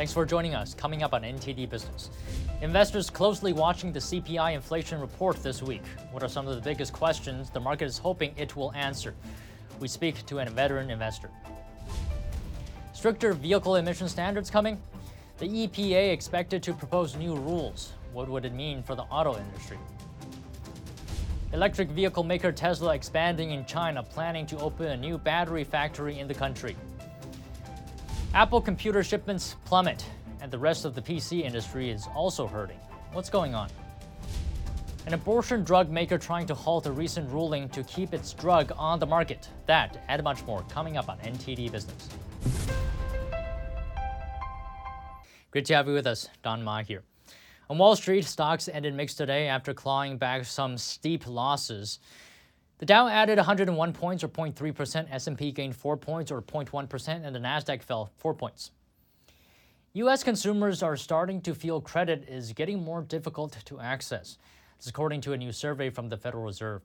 Thanks for joining us. Coming up on NTD Business. Investors closely watching the CPI inflation report this week. What are some of the biggest questions the market is hoping it will answer? We speak to a veteran investor. Stricter vehicle emission standards coming? The EPA expected to propose new rules. What would it mean for the auto industry? Electric vehicle maker Tesla expanding in China, planning to open a new battery factory in the country. Apple computer shipments plummet, and the rest of the PC industry is also hurting. What's going on? An abortion drug maker trying to halt a recent ruling to keep its drug on the market. That and much more coming up on NTD Business. Great to have you with us, Don Ma here. On Wall Street, stocks ended mixed today after clawing back some steep losses. The Dow added 101 points or 0.3%, S&P gained 4 points or 0.1%, and the Nasdaq fell 4 points. US consumers are starting to feel credit is getting more difficult to access. This is according to a new survey from the Federal Reserve.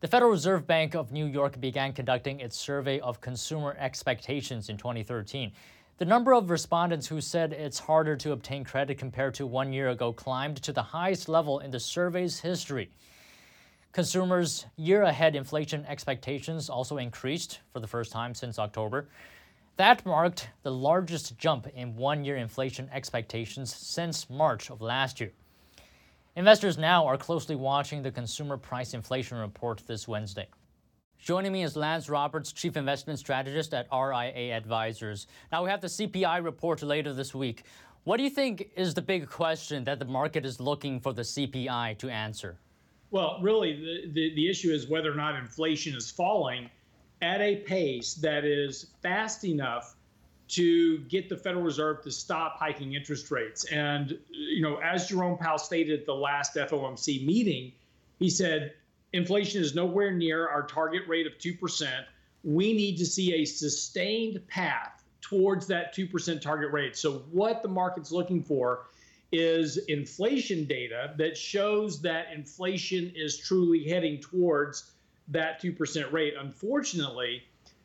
The Federal Reserve Bank of New York began conducting its survey of consumer expectations in 2013. The number of respondents who said it's harder to obtain credit compared to one year ago climbed to the highest level in the survey's history. Consumers' year ahead inflation expectations also increased for the first time since October. That marked the largest jump in one year inflation expectations since March of last year. Investors now are closely watching the consumer price inflation report this Wednesday. Joining me is Lance Roberts, Chief Investment Strategist at RIA Advisors. Now, we have the CPI report later this week. What do you think is the big question that the market is looking for the CPI to answer? Well, really, the, the, the issue is whether or not inflation is falling at a pace that is fast enough to get the Federal Reserve to stop hiking interest rates. And, you know, as Jerome Powell stated at the last FOMC meeting, he said inflation is nowhere near our target rate of 2%. We need to see a sustained path towards that 2% target rate. So, what the market's looking for is inflation data that shows that inflation is truly heading towards that 2% rate. Unfortunately,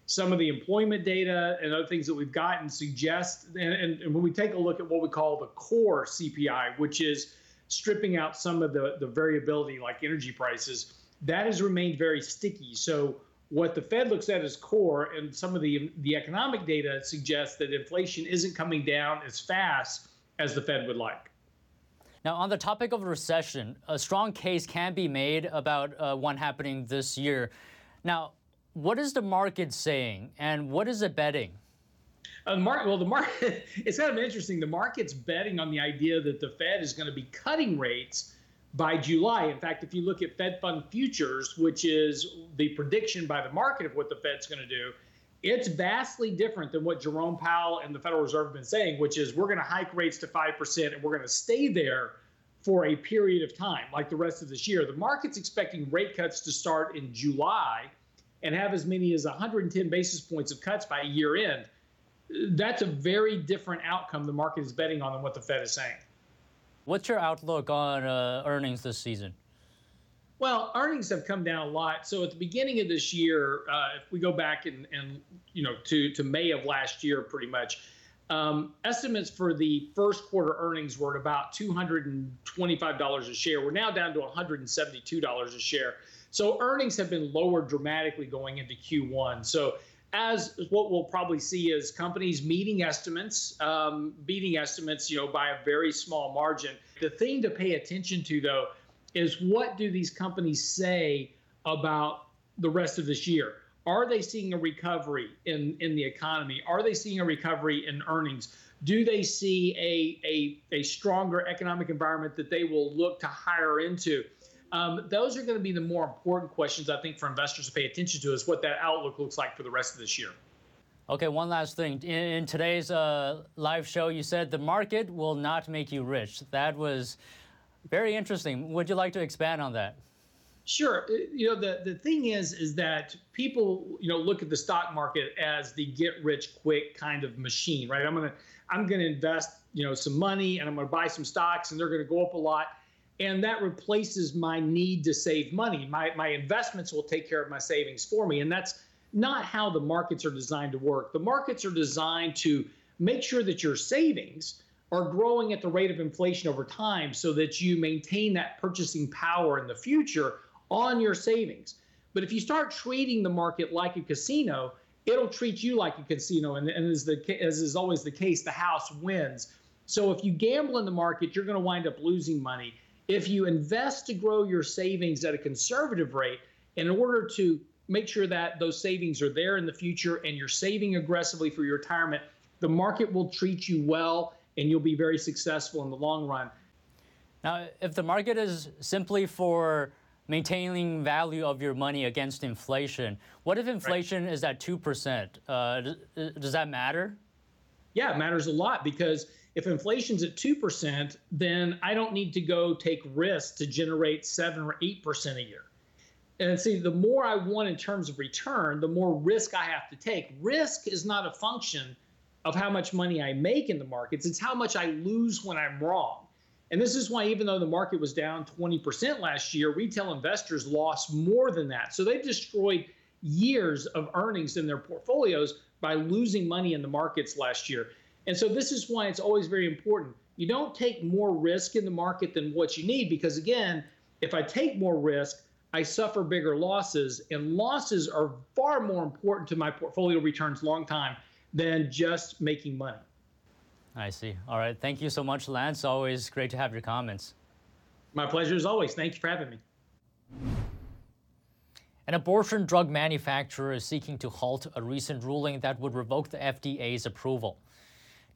some of the employment data and other things that we've gotten suggest, and, and, and, when we take a look at what we call the core CPI, which is stripping out some of the, the variability like energy prices, that has remained very sticky. So what the Fed looks at as core, and some of the the economic data suggests that inflation isn't coming down as fast as the Fed would like. Now, on the topic of recession, a strong case can be made about uh, one happening this year. Now, what is the market saying, and what is it betting? Uh, market, well, the market, it's kind of interesting. The market's betting on the idea that the Fed is going to be cutting rates by July. In fact, if you look at Fed Fund futures, which is the prediction by the market of what the Fed's going to do, it's vastly different than what Jerome Powell and the Federal Reserve have been saying, which is we're going to hike rates to 5% and we're going to stay there for a period of time, like the rest of this year. The market's expecting rate cuts to start in July and have as many as 110 basis points of cuts by year end. That's a very different outcome the market is betting on than what the Fed is saying. What's your outlook on uh, earnings this season? Well, earnings have come down a lot. So at the beginning of this year, uh, if we go back and, and you know to to May of last year, pretty much, um, estimates for the first quarter earnings were at about $225 a share. We're now down to $172 a share. So earnings have been lowered dramatically going into Q1. So as what we'll probably see is companies meeting estimates, um, beating estimates, you know, by a very small margin. The thing to pay attention to, though, is what do these companies say about the rest of this year? Are they seeing a recovery in, in the economy? Are they seeing a recovery in earnings? Do they see a, a, a stronger economic environment that they will look to hire into? Um, those are going to be the more important questions, I think, for investors to pay attention to is what that outlook looks like for the rest of this year. Okay, one last thing. In, in today's uh, live show, you said the market will not make you rich. That was very interesting. Would you like to expand on that? Sure. Uh, you know, the, the thing is, is that people, you know, look at the stock market as the get rich quick kind of machine, right? I'm going to, I'm going to invest, you know, some money and I'm going to buy some stocks and they're going to go up a lot. And that replaces my need to save money. My, my investments will take care of my savings for me. And that's not how the markets are designed to work. The markets are designed to make sure that your savings are growing at the rate of inflation over time so that you maintain that purchasing power in the future on your savings. But if you start treating the market like a casino, it'll treat you like a casino. And, and as, the, as is always the case, the house wins. So if you gamble in the market, you're going to wind up losing money. If you invest to grow your savings at a conservative rate, in order to make sure that those savings are there in the future and you're saving aggressively for your retirement, the market will treat you well and you'll be very successful in the long run. Now, if the market is simply for maintaining value of your money against inflation, what if inflation right. is at 2%? Uh, does that matter? Yeah, it matters a lot because if inflation's at 2%, then I don't need to go take risks to generate 7 or 8% a year. And see, the more I want in terms of return, the more risk I have to take. Risk is not a function of how much money I make in the markets, it's how much I lose when I'm wrong. And this is why, even though the market was down 20% last year, retail investors lost more than that. So they've destroyed years of earnings in their portfolios by losing money in the markets last year. And so this is why it's always very important. You don't take more risk in the market than what you need because, again, if I take more risk, I suffer bigger losses, and losses are far more important to my portfolio returns long time than just making money. I see. All right. Thank you so much, Lance. Always great to have your comments. My pleasure as always. Thank you for having me. An abortion drug manufacturer is seeking to halt a recent ruling that would revoke the FDA's approval.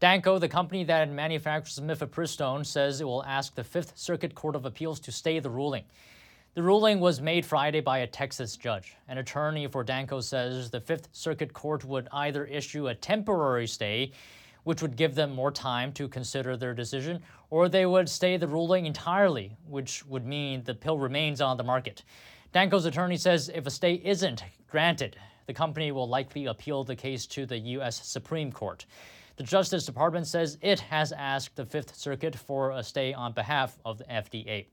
Danco, the company that manufactures mifepristone, says it will ask the Fifth Circuit Court of Appeals to stay the ruling. The ruling was made Friday by a Texas judge. An attorney for Danco says the Fifth Circuit Court would either issue a temporary stay, which would give them more time to consider their decision, or they would stay the ruling entirely, which would mean the pill remains on the market. Danco's attorney says if a stay isn't granted, the company will likely appeal the case to the U.S. Supreme Court. The Justice Department says it has asked the Fifth Circuit for a stay on behalf of the FDA.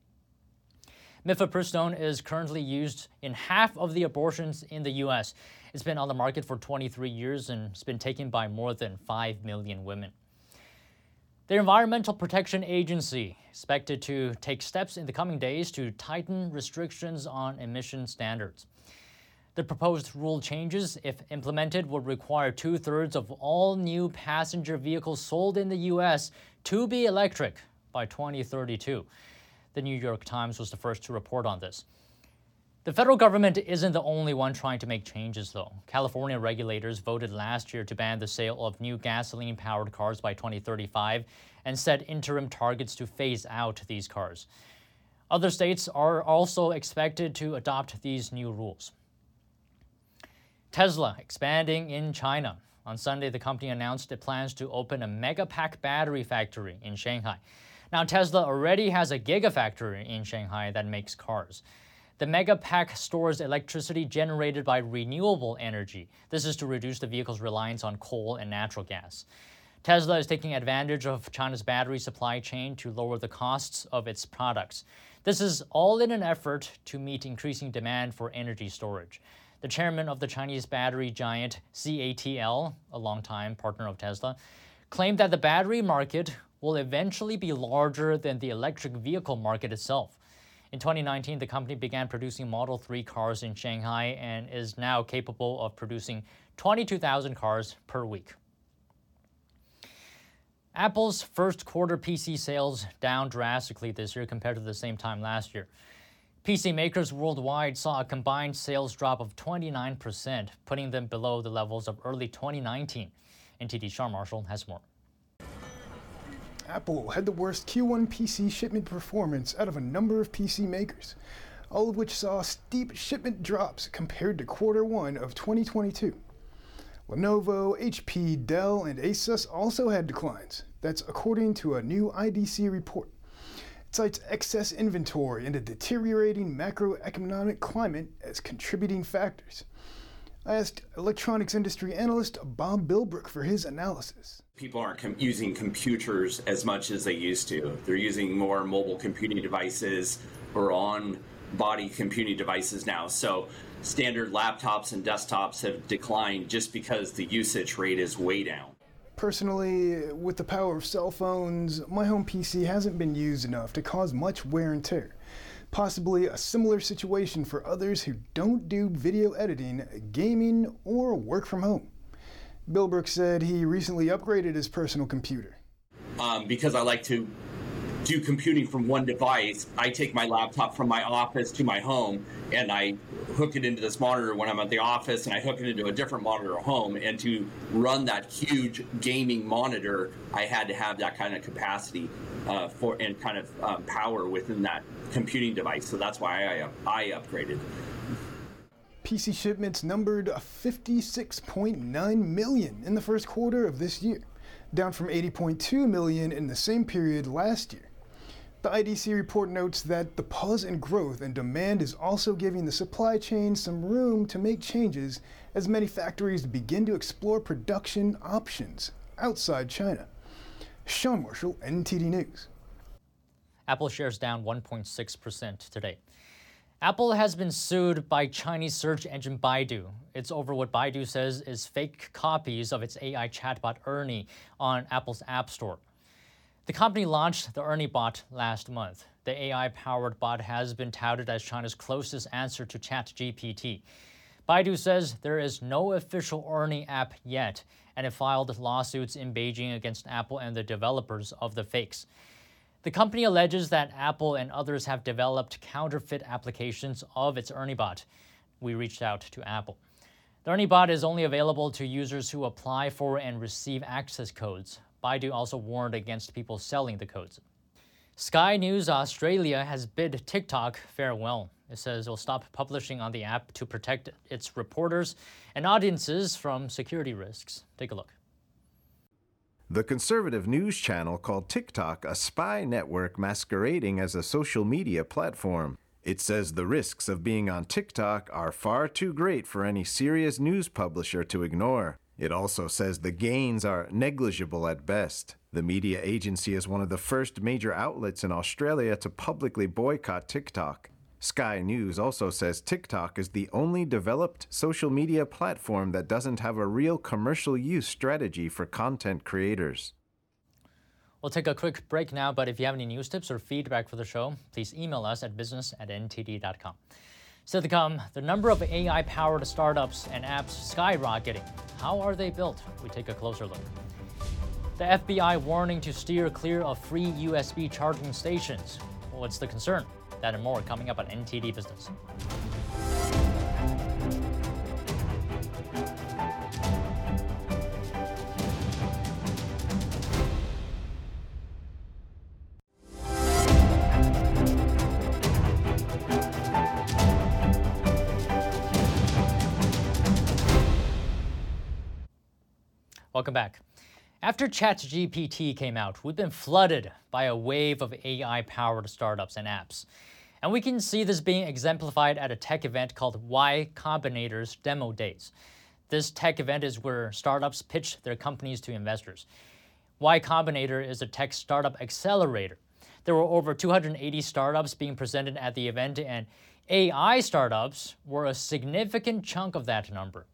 Mifepristone is currently used in half of the abortions in the U.S. It's been on the market for 23 years and it's been taken by more than 5 million women. The Environmental Protection Agency expected to take steps in the coming days to tighten restrictions on emission standards. The proposed rule changes, if implemented, would require two thirds of all new passenger vehicles sold in the U.S. to be electric by 2032. The New York Times was the first to report on this. The federal government isn't the only one trying to make changes, though. California regulators voted last year to ban the sale of new gasoline powered cars by 2035 and set interim targets to phase out these cars. Other states are also expected to adopt these new rules. Tesla expanding in China. On Sunday, the company announced it plans to open a Megapack battery factory in Shanghai. Now, Tesla already has a gigafactory in Shanghai that makes cars. The Megapack stores electricity generated by renewable energy. This is to reduce the vehicle's reliance on coal and natural gas. Tesla is taking advantage of China's battery supply chain to lower the costs of its products. This is all in an effort to meet increasing demand for energy storage. The chairman of the Chinese battery giant CATL, a longtime partner of Tesla, claimed that the battery market will eventually be larger than the electric vehicle market itself. In 2019, the company began producing Model 3 cars in Shanghai and is now capable of producing 22,000 cars per week. Apple's first quarter PC sales down drastically this year compared to the same time last year. PC makers worldwide saw a combined sales drop of 29%, putting them below the levels of early 2019. NTD Sean Marshall has more. Apple had the worst Q1 PC shipment performance out of a number of PC makers, all of which saw steep shipment drops compared to quarter one of 2022. Lenovo, HP, Dell, and Asus also had declines. That's according to a new IDC report It cites excess inventory and a deteriorating macroeconomic climate as contributing factors. I asked electronics industry analyst Bob Bilbrook for his analysis. People aren't com- using computers as much as they used to. They're using more mobile computing devices or on body computing devices now. So standard laptops and desktops have declined just because the usage rate is way down. Personally, with the power of cell phones, my home PC hasn't been used enough to cause much wear and tear. Possibly a similar situation for others who don't do video editing, gaming, or work from home. Bilbrook said he recently upgraded his personal computer. Um, because I like to do computing from one device, I take my laptop from my office to my home and I hook it into this monitor when I'm at the office and I hook it into a different monitor at home. And to run that huge gaming monitor, I had to have that kind of capacity uh, for and kind of um, power within that computing device. So that's why I, I upgraded. PC shipments numbered 56.9 million in the first quarter of this year, down from 80.2 million in the same period last year. The IDC report notes that the pause in growth and demand is also giving the supply chain some room to make changes as many factories begin to explore production options outside China. Sean Marshall, NTD News. Apple shares down 1.6% today. Apple has been sued by Chinese search engine Baidu. It's over what Baidu says is fake copies of its AI chatbot Ernie on Apple's App Store. The company launched the Ernie bot last month. The AI powered bot has been touted as China's closest answer to ChatGPT. Baidu says there is no official Ernie app yet, and it filed lawsuits in Beijing against Apple and the developers of the fakes. The company alleges that Apple and others have developed counterfeit applications of its Ernie bot. We reached out to Apple. The Ernie bot is only available to users who apply for and receive access codes. Baidu also warned against people selling the codes. Sky News Australia has bid TikTok farewell. It says it will stop publishing on the app to protect its reporters and audiences from security risks. Take a look. The conservative news channel called TikTok a spy network masquerading as a social media platform. It says the risks of being on TikTok are far too great for any serious news publisher to ignore. It also says the gains are negligible at best. The media agency is one of the first major outlets in Australia to publicly boycott TikTok. Sky News also says TikTok is the only developed social media platform that doesn't have a real commercial use strategy for content creators. We'll take a quick break now, but if you have any news tips or feedback for the show, please email us at business at ntd.com. Come, the number of AI powered startups and apps skyrocketing. How are they built? We take a closer look. The FBI warning to steer clear of free USB charging stations. What's the concern? That and more coming up on NTD Business. Welcome back. After ChatGPT came out, we've been flooded by a wave of AI powered startups and apps. And we can see this being exemplified at a tech event called Y Combinator's Demo Days. This tech event is where startups pitch their companies to investors. Y Combinator is a tech startup accelerator. There were over 280 startups being presented at the event, and AI startups were a significant chunk of that number.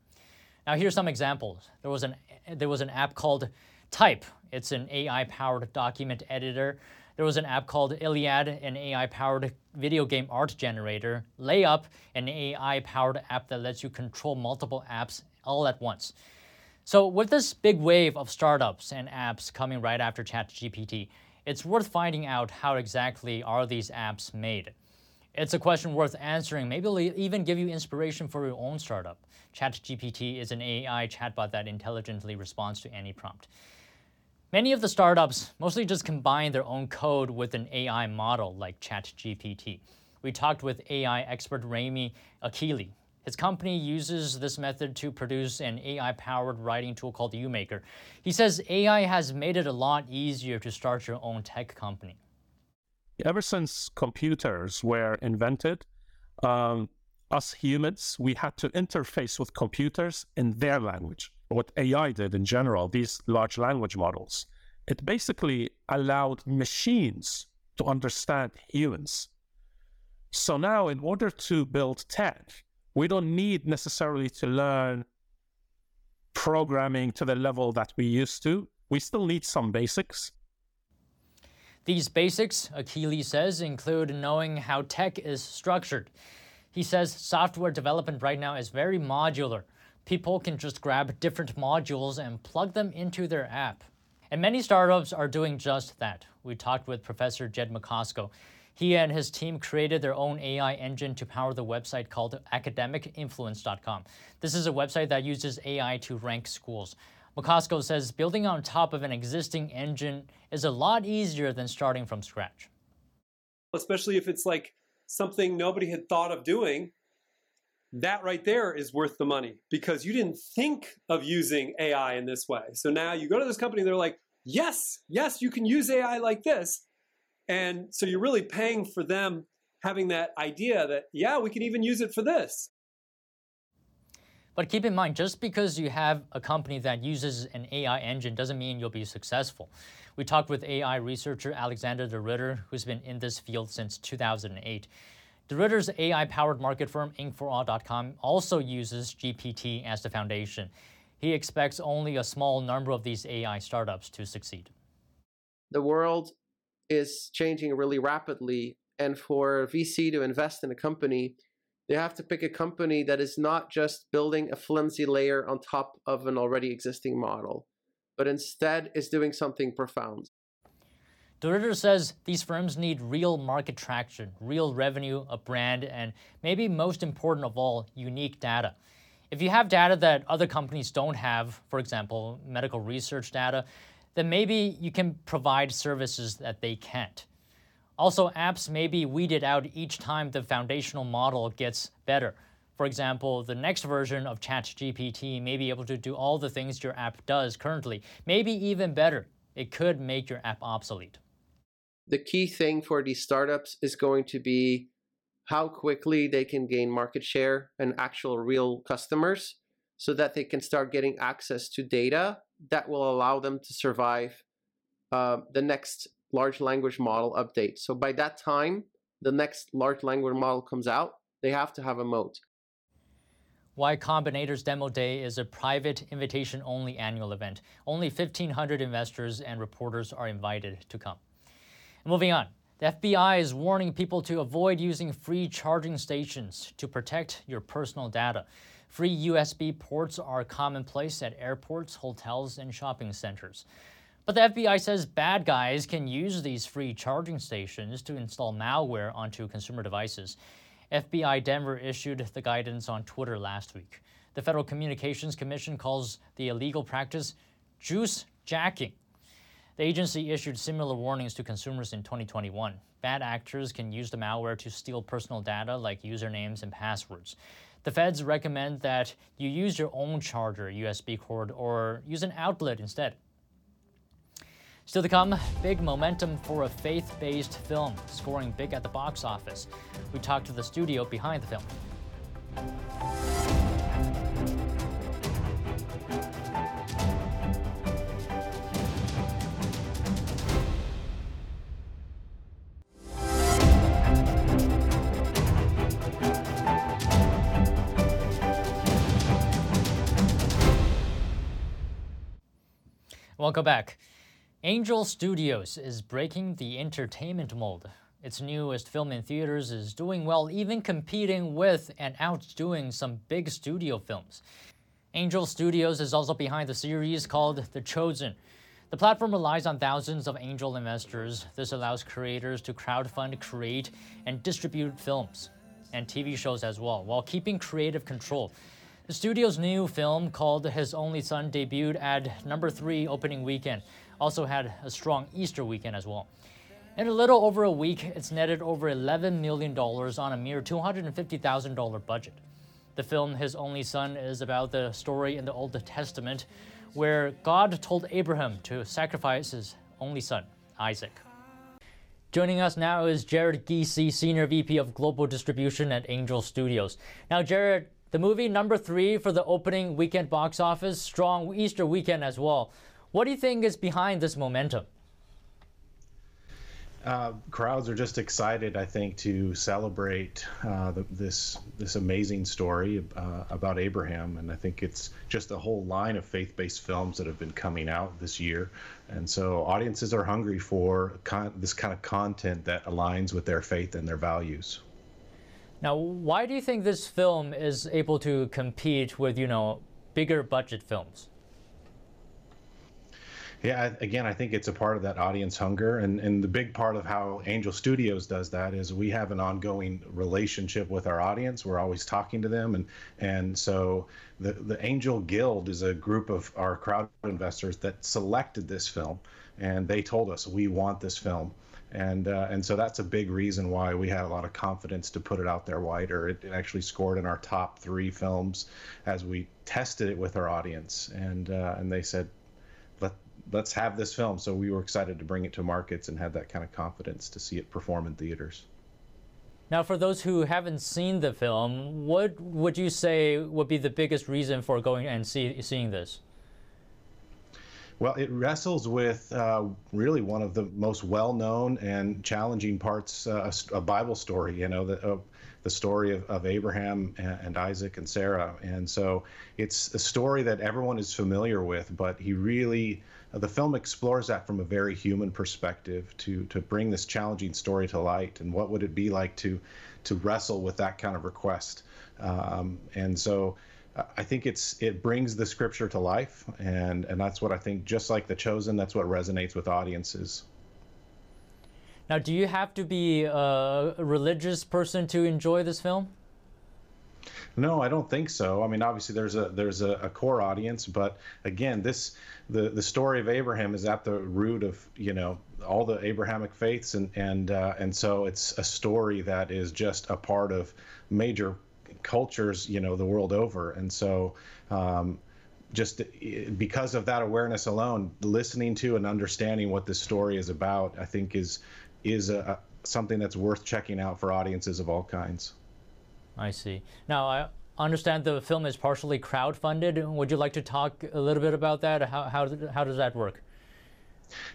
Now, here's some examples. There was an there was an app called Type. It's an AI-powered document editor. There was an app called Iliad, an AI-powered video game art generator. Layup, an AI-powered app that lets you control multiple apps all at once. So with this big wave of startups and apps coming right after ChatGPT, it's worth finding out how exactly are these apps made. It's a question worth answering. Maybe it'll even give you inspiration for your own startup. ChatGPT is an AI chatbot that intelligently responds to any prompt. Many of the startups mostly just combine their own code with an AI model like ChatGPT. We talked with AI expert Rami Akili. His company uses this method to produce an AI powered writing tool called UMaker. He says AI has made it a lot easier to start your own tech company ever since computers were invented, um, us humans, we had to interface with computers in their language. What AI did in general, these large language models, it basically allowed machines to understand humans. So now, in order to build tech, we don't need necessarily to learn programming to the level that we used to. we still need some basics. These basics, Akili says, include knowing how tech is structured. He says software development right now is very modular. People can just grab different modules and plug them into their app. And many startups are doing just that. We talked with Professor Jed Macosko. He and his team created their own AI engine to power the website called academicinfluence.com. This is a website that uses AI to rank schools. Macosko says building on top of an existing engine is a lot easier than starting from scratch. Especially if it's like something nobody had thought of doing, that right there is worth the money because you didn't think of using AI in this way. So now you go to this company, they're like, yes, yes, you can use AI like this. And so you're really paying for them having that idea that, yeah, we can even use it for this. But keep in mind, just because you have a company that uses an AI engine doesn't mean you'll be successful. We talked with AI researcher Alexander de Ridder, who's been in this field since 2008. De Ridder's AI powered market firm, Ink4All.com, also uses GPT as the foundation. He expects only a small number of these AI startups to succeed. The world is changing really rapidly, and for VC to invest in a company, they have to pick a company that is not just building a flimsy layer on top of an already existing model but instead is doing something profound. De Ridder says these firms need real market traction, real revenue, a brand, and maybe most important of all, unique data. If you have data that other companies don't have, for example, medical research data, then maybe you can provide services that they can't. Also, apps may be weeded out each time the foundational model gets better. For example, the next version of ChatGPT may be able to do all the things your app does currently, maybe even better. It could make your app obsolete. The key thing for these startups is going to be how quickly they can gain market share and actual real customers so that they can start getting access to data that will allow them to survive uh, the next large language model update. So by that time, the next large language model comes out, they have to have a moat. Y Combinator's Demo Day is a private, invitation only annual event. Only 1,500 investors and reporters are invited to come. moving on, the FBI is warning people to avoid using free charging stations to protect your personal data. Free USB ports are commonplace at airports, hotels, and shopping centers. But the FBI says bad guys can use these free charging stations to install malware onto consumer devices. FBI Denver issued the guidance on Twitter last week. The Federal Communications Commission calls the illegal practice juice jacking. The agency issued similar warnings to consumers in 2021. Bad actors can use the malware to steal personal data like usernames and passwords. The feds recommend that you use your own charger USB cord or use an outlet instead. Still to come, big momentum for a faith based film, scoring big at the box office. We talked to the studio behind the film. Welcome back. Angel Studios is breaking the entertainment mold. Its newest film in theaters is doing well, even competing with and outdoing some big studio films. Angel Studios is also behind the series called The Chosen. The platform relies on thousands of angel investors. This allows creators to crowdfund, create, and distribute films and TV shows as well, while keeping creative control. The studio's new film, called His Only Son, debuted at number three opening weekend also had a strong Easter weekend as well. In a little over a week, it's netted over $11 million on a mere $250,000 budget. The film His Only Son is about the story in the Old Testament where God told Abraham to sacrifice his only son, Isaac. Joining us now is Jared Geesey, Senior VP of Global Distribution at Angel Studios. Now, Jared, the movie number three for the opening weekend box office, strong Easter weekend as well. What do you think is behind this momentum? Uh, crowds are just excited, I think, to celebrate uh, the, this this amazing story uh, about Abraham, and I think it's just a whole line of faith-based films that have been coming out this year, and so audiences are hungry for con- this kind of content that aligns with their faith and their values. Now, why do you think this film is able to compete with you know bigger budget films? Yeah, again, I think it's a part of that audience hunger, and and the big part of how Angel Studios does that is we have an ongoing relationship with our audience. We're always talking to them, and and so the the Angel Guild is a group of our crowd investors that selected this film, and they told us we want this film. And, uh, and so that's a big reason why we had a lot of confidence to put it out there wider. It, it actually scored in our top three films as we tested it with our audience, and uh, and they said, let let's have this film. So we were excited to bring it to markets and had that kind of confidence to see it perform in theaters. Now, for those who haven't seen the film, what would you say would be the biggest reason for going and see, seeing this? Well, it wrestles with uh, really one of the most well-known and challenging parts, uh, a Bible story. You know, the, uh, the story of, of Abraham and, Isaac and Sarah, and so it's a story that everyone is familiar with. But he really, uh, the film explores that from a very human perspective to to bring this challenging story to light. And what would it be like to to wrestle with that kind of request? Um, and so I think it's it brings the scripture to life, and and that's what I think. Just like the chosen, that's what resonates with audiences. Now, do you have to be a religious person to enjoy this film? No, I don't think so. I mean, obviously there's a there's a, a, core audience, but again, this the the story of Abraham is at the root of you know all the Abrahamic faiths, and and uh, and so it's a story that is just a part of major cultures, you know, the world over. And so, um, just because of that awareness alone, listening to and understanding what this story is about, I think is is a, something that's worth checking out for audiences of all kinds. I see. Now I understand the film is partially crowdfunded. Would you like to talk a little bit about that? How how how does that work?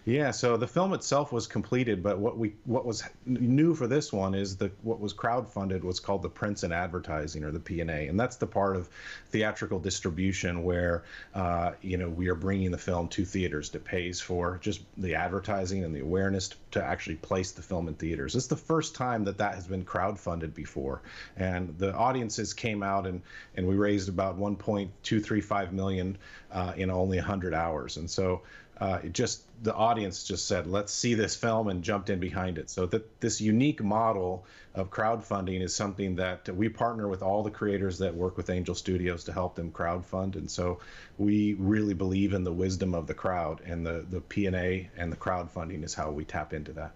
Yeah, so the film itself was completed, but what we what was new for this one is the what was crowdfunded was called the prints and advertising or the P&A, and that's the part of theatrical distribution where uh, you know we are bringing the film to theaters that pays for just the advertising and the awareness to actually place the film in theaters. It's the first time that that has been crowdfunded before, and the audiences came out and and we raised about 1.235 million uh, in only 100 hours, and so uh, it just the audience just said, "Let's see this film," and jumped in behind it. So that this unique model of crowdfunding is something that we partner with all the creators that work with Angel Studios to help them crowdfund, and so we really believe in the wisdom of the crowd, and the the P and A and the crowdfunding is how we tap into that.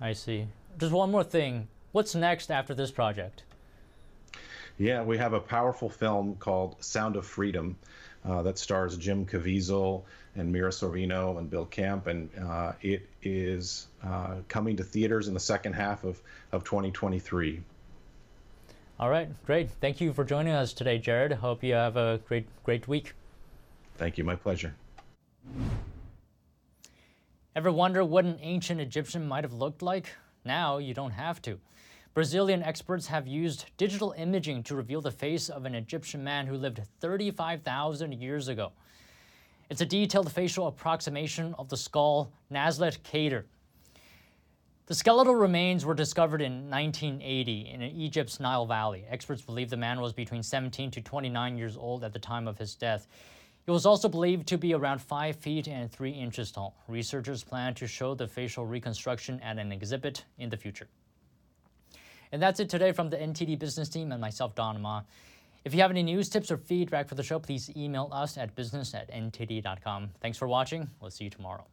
I see. Just one more thing. What's next after this project? Yeah, we have a powerful film called Sound of Freedom uh, that stars Jim Caviezel and Mira Sorvino and Bill Camp, and uh, it is uh, coming to theaters in the second half of, of 2023. All right, great. Thank you for joining us today, Jared. Hope you have a great, great week. Thank you. My pleasure. Ever wonder what an ancient Egyptian might have looked like? Now you don't have to. Brazilian experts have used digital imaging to reveal the face of an Egyptian man who lived 35,000 years ago. It's a detailed facial approximation of the skull Nazlet Khater. The skeletal remains were discovered in 1980 in Egypt's Nile Valley. Experts believe the man was between 17 to 29 years old at the time of his death. He was also believed to be around 5 feet and 3 inches tall. Researchers plan to show the facial reconstruction at an exhibit in the future. And that's it today from the NTD business team and myself, Don Ma. If you have any news, tips, or feedback for the show, please email us at business at ntd.com. Thanks for watching. We'll see you tomorrow.